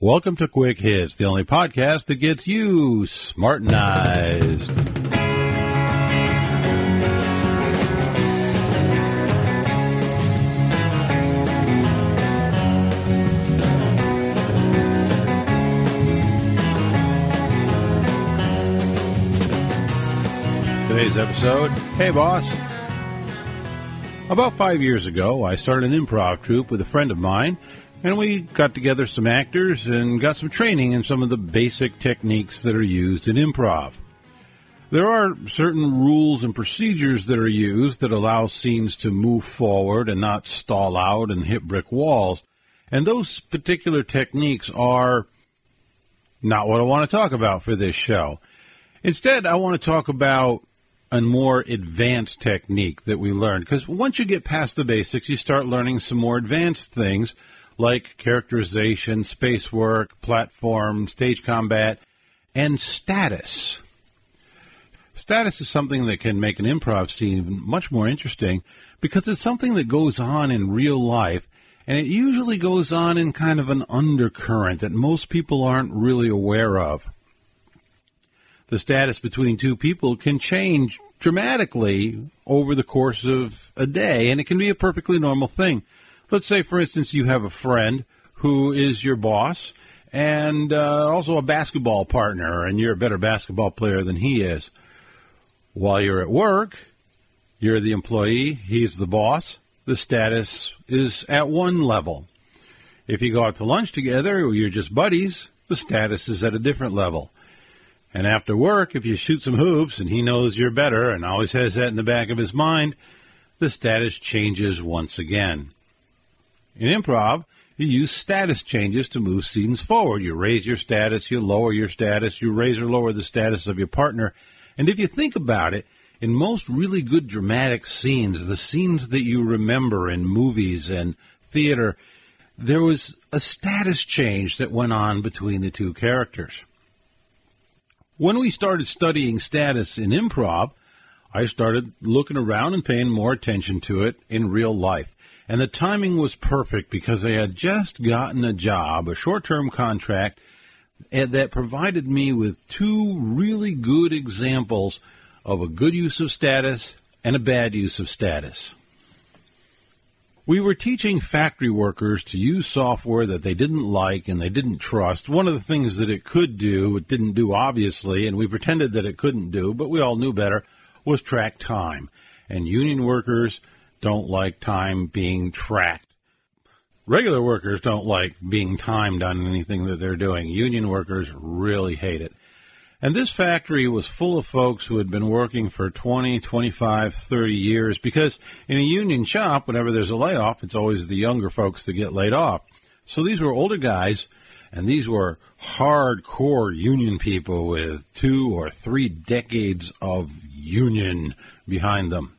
Welcome to Quick Hits, the only podcast that gets you smartenized. Today's episode, Hey Boss. About five years ago, I started an improv troupe with a friend of mine and we got together some actors and got some training in some of the basic techniques that are used in improv. There are certain rules and procedures that are used that allow scenes to move forward and not stall out and hit brick walls. And those particular techniques are not what I want to talk about for this show. Instead, I want to talk about a more advanced technique that we learned. Because once you get past the basics, you start learning some more advanced things like characterization, space work, platform, stage combat, and status. Status is something that can make an improv scene much more interesting because it's something that goes on in real life and it usually goes on in kind of an undercurrent that most people aren't really aware of. The status between two people can change dramatically over the course of a day and it can be a perfectly normal thing. Let's say, for instance, you have a friend who is your boss and uh, also a basketball partner, and you're a better basketball player than he is. While you're at work, you're the employee, he's the boss. The status is at one level. If you go out to lunch together you're just buddies, the status is at a different level. And after work, if you shoot some hoops and he knows you're better and always has that in the back of his mind, the status changes once again. In improv, you use status changes to move scenes forward. You raise your status, you lower your status, you raise or lower the status of your partner. And if you think about it, in most really good dramatic scenes, the scenes that you remember in movies and theater, there was a status change that went on between the two characters. When we started studying status in improv, I started looking around and paying more attention to it in real life. And the timing was perfect because I had just gotten a job, a short-term contract, eh, that provided me with two really good examples of a good use of status and a bad use of status. We were teaching factory workers to use software that they didn't like and they didn't trust. One of the things that it could do, it didn't do obviously, and we pretended that it couldn't do, but we all knew better, was track time. And union workers don't like time being tracked. Regular workers don't like being timed on anything that they're doing. Union workers really hate it. And this factory was full of folks who had been working for 20, 25, 30 years because in a union shop, whenever there's a layoff, it's always the younger folks that get laid off. So these were older guys and these were hardcore union people with two or three decades of union behind them.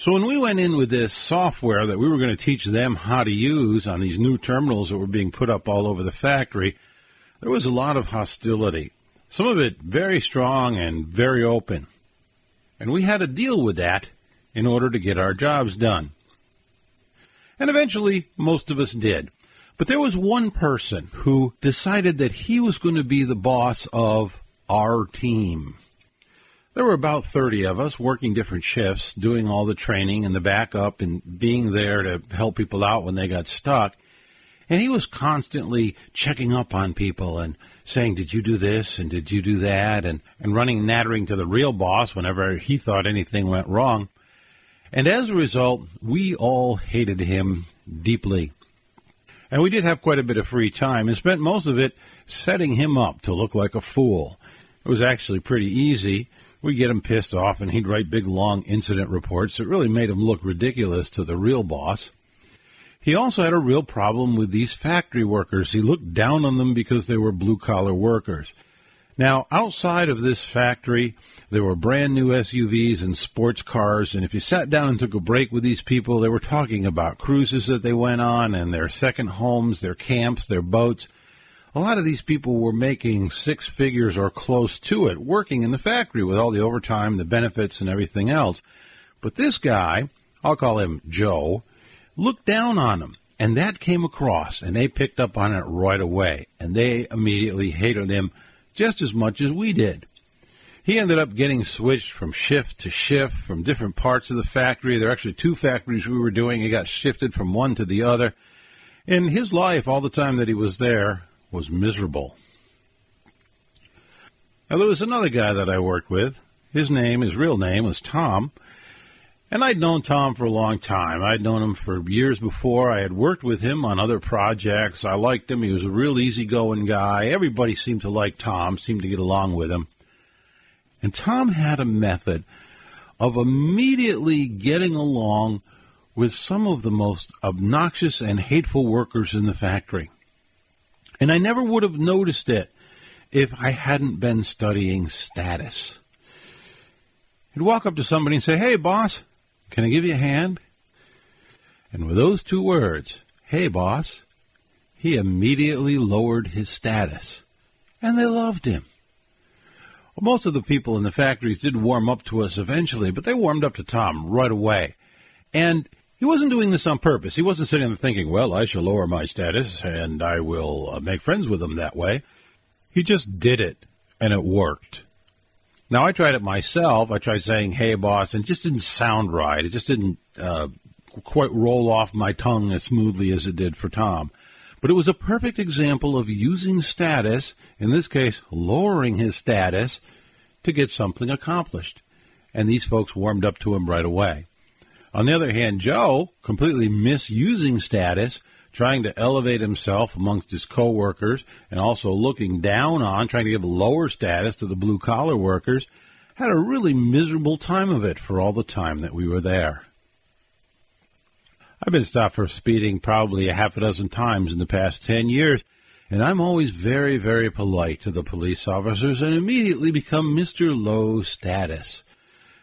So when we went in with this software that we were going to teach them how to use on these new terminals that were being put up all over the factory, there was a lot of hostility. Some of it very strong and very open. And we had to deal with that in order to get our jobs done. And eventually, most of us did. But there was one person who decided that he was going to be the boss of our team. There were about 30 of us working different shifts, doing all the training and the backup and being there to help people out when they got stuck. And he was constantly checking up on people and saying, did you do this and did you do that? And, and running nattering to the real boss whenever he thought anything went wrong. And as a result, we all hated him deeply. And we did have quite a bit of free time and spent most of it setting him up to look like a fool. It was actually pretty easy we get him pissed off, and he'd write big, long incident reports that really made him look ridiculous to the real boss. He also had a real problem with these factory workers. He looked down on them because they were blue collar workers. Now, outside of this factory, there were brand new SUVs and sports cars, and if you sat down and took a break with these people, they were talking about cruises that they went on and their second homes, their camps, their boats a lot of these people were making six figures or close to it, working in the factory with all the overtime, the benefits, and everything else. But this guy, I'll call him Joe, looked down on them. And that came across, and they picked up on it right away, and they immediately hated him just as much as we did. He ended up getting switched from shift to shift from different parts of the factory. There are actually two factories we were doing. He got shifted from one to the other. In his life, all the time that he was there, was miserable. Now, there was another guy that I worked with. His name, his real name, was Tom. And I'd known Tom for a long time. I'd known him for years before. I had worked with him on other projects. I liked him. He was a real easygoing guy. Everybody seemed to like Tom, seemed to get along with him. And Tom had a method of immediately getting along with some of the most obnoxious and hateful workers in the factory. And I never would have noticed it if I hadn't been studying status. He'd walk up to somebody and say, Hey, boss, can I give you a hand? And with those two words, Hey, boss, he immediately lowered his status. And they loved him. Well, most of the people in the factories did warm up to us eventually, but they warmed up to Tom right away. And he wasn't doing this on purpose. He wasn't sitting there thinking, well, I shall lower my status and I will uh, make friends with them that way. He just did it and it worked. Now I tried it myself. I tried saying, "Hey, boss," and it just didn't sound right. It just didn't uh, quite roll off my tongue as smoothly as it did for Tom. But it was a perfect example of using status, in this case, lowering his status, to get something accomplished. And these folks warmed up to him right away. On the other hand, Joe, completely misusing status, trying to elevate himself amongst his coworkers and also looking down on, trying to give lower status to the blue collar workers, had a really miserable time of it for all the time that we were there. I've been stopped for speeding probably a half a dozen times in the past ten years, and I'm always very, very polite to the police officers and immediately become Mr. Low Status.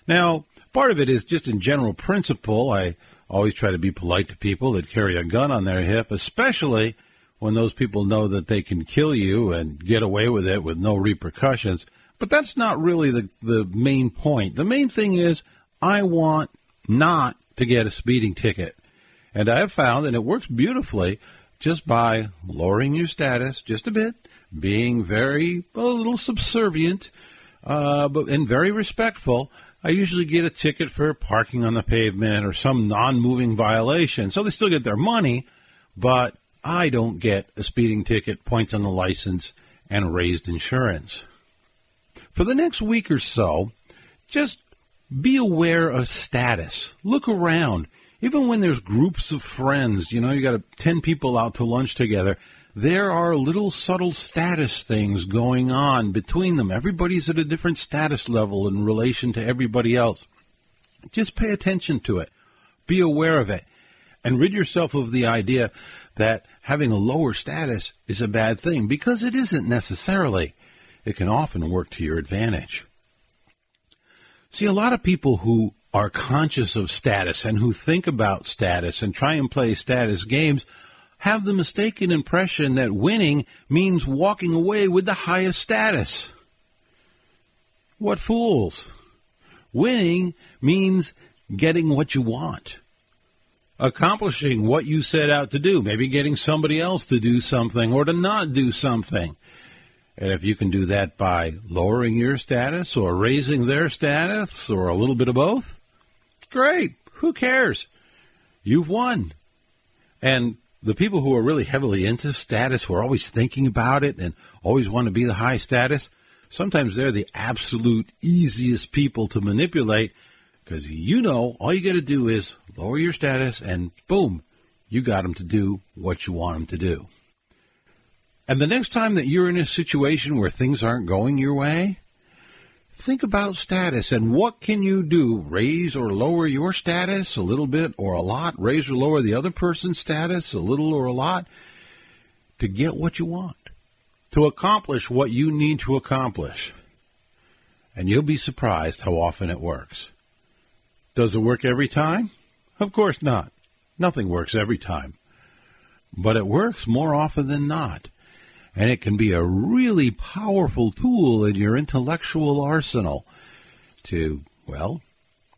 Now, part of it is just in general principle. I always try to be polite to people that carry a gun on their hip, especially when those people know that they can kill you and get away with it with no repercussions. But that's not really the, the main point. The main thing is I want not to get a speeding ticket. And I have found, and it works beautifully, just by lowering your status just a bit, being very, a little subservient, uh, but, and very respectful, I usually get a ticket for parking on the pavement or some non-moving violation. So they still get their money, but I don't get a speeding ticket, points on the license, and raised insurance. For the next week or so, just be aware of status. Look around. Even when there's groups of friends, you know, you got 10 people out to lunch together, there are little subtle status things going on between them. Everybody's at a different status level in relation to everybody else. Just pay attention to it. Be aware of it. And rid yourself of the idea that having a lower status is a bad thing, because it isn't necessarily. It can often work to your advantage. See, a lot of people who are conscious of status and who think about status and try and play status games have the mistaken impression that winning means walking away with the highest status. What fools! Winning means getting what you want. Accomplishing what you set out to do, maybe getting somebody else to do something or to not do something. And if you can do that by lowering your status or raising their status or a little bit of both, great. Who cares? You've won. And the people who are really heavily into status, who are always thinking about it and always want to be the high status, sometimes they're the absolute easiest people to manipulate because you know all you got to do is lower your status and boom, you got them to do what you want them to do. And the next time that you're in a situation where things aren't going your way, think about status and what can you do? Raise or lower your status a little bit or a lot? Raise or lower the other person's status a little or a lot to get what you want, to accomplish what you need to accomplish. And you'll be surprised how often it works. Does it work every time? Of course not. Nothing works every time. But it works more often than not and it can be a really powerful tool in your intellectual arsenal to, well,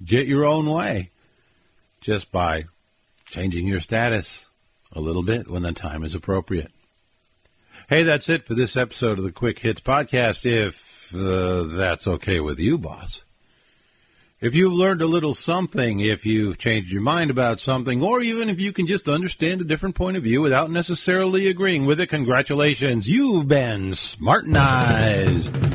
get your own way just by changing your status a little bit when the time is appropriate. Hey, that's it for this episode of the Quick Hits Podcast, if uh, that's okay with you, boss. If you've learned a little something, if you've changed your mind about something, or even if you can just understand a different point of view without necessarily agreeing with it, congratulations, you've been smartenized.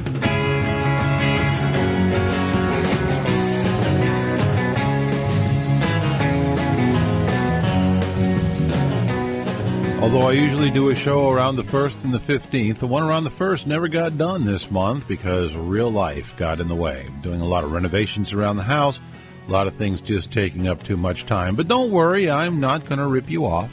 Although I usually do a show around the 1st and the 15th, the one around the 1st never got done this month because real life got in the way. I'm doing a lot of renovations around the house, a lot of things just taking up too much time. But don't worry, I'm not going to rip you off.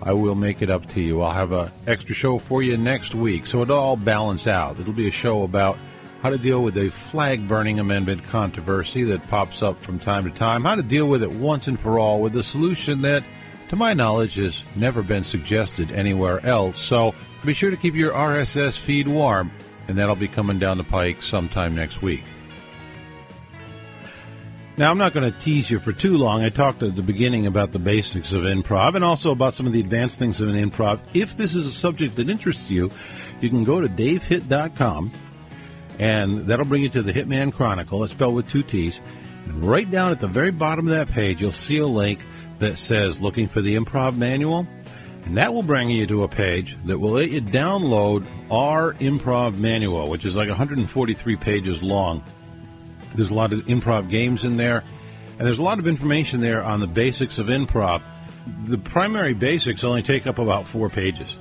I will make it up to you. I'll have an extra show for you next week, so it'll all balance out. It'll be a show about how to deal with a flag burning amendment controversy that pops up from time to time, how to deal with it once and for all with a solution that to my knowledge, has never been suggested anywhere else. So be sure to keep your RSS feed warm, and that'll be coming down the pike sometime next week. Now, I'm not going to tease you for too long. I talked at the beginning about the basics of improv and also about some of the advanced things of an improv. If this is a subject that interests you, you can go to davehitt.com, and that'll bring you to the Hitman Chronicle. It's spelled with two T's. And right down at the very bottom of that page, you'll see a link that says looking for the improv manual. And that will bring you to a page that will let you download our improv manual, which is like 143 pages long. There's a lot of improv games in there, and there's a lot of information there on the basics of improv. The primary basics only take up about four pages.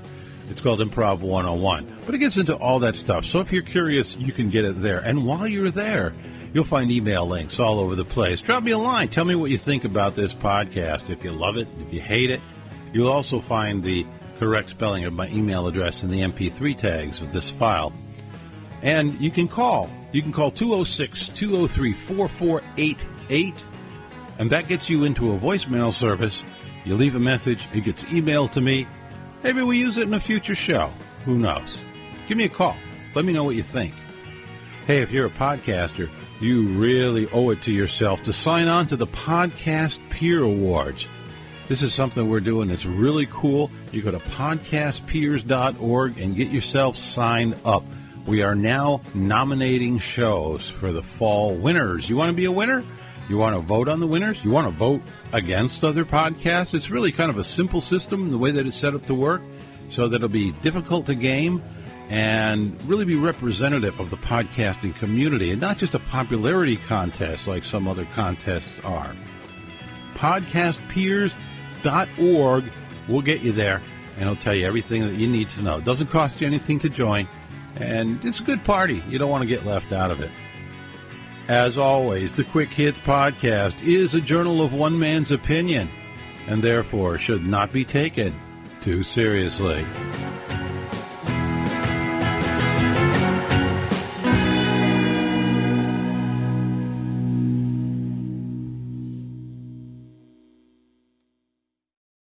It's called Improv 101, but it gets into all that stuff. So if you're curious, you can get it there. And while you're there, You'll find email links all over the place. Drop me a line. Tell me what you think about this podcast. If you love it, if you hate it, you'll also find the correct spelling of my email address in the MP3 tags of this file. And you can call. You can call 206 203 4488, and that gets you into a voicemail service. You leave a message, it gets emailed to me. Maybe we use it in a future show. Who knows? Give me a call. Let me know what you think. Hey, if you're a podcaster, you really owe it to yourself to sign on to the Podcast Peer Awards. This is something we're doing that's really cool. You go to podcastpeers.org and get yourself signed up. We are now nominating shows for the fall winners. You want to be a winner? You want to vote on the winners? You want to vote against other podcasts? It's really kind of a simple system, the way that it's set up to work, so that it'll be difficult to game and really be representative of the podcasting community and not just a popularity contest like some other contests are. Podcastpeers.org will get you there and it'll tell you everything that you need to know. It doesn't cost you anything to join and it's a good party. You don't want to get left out of it. As always, the Quick Hits podcast is a journal of one man's opinion and therefore should not be taken too seriously.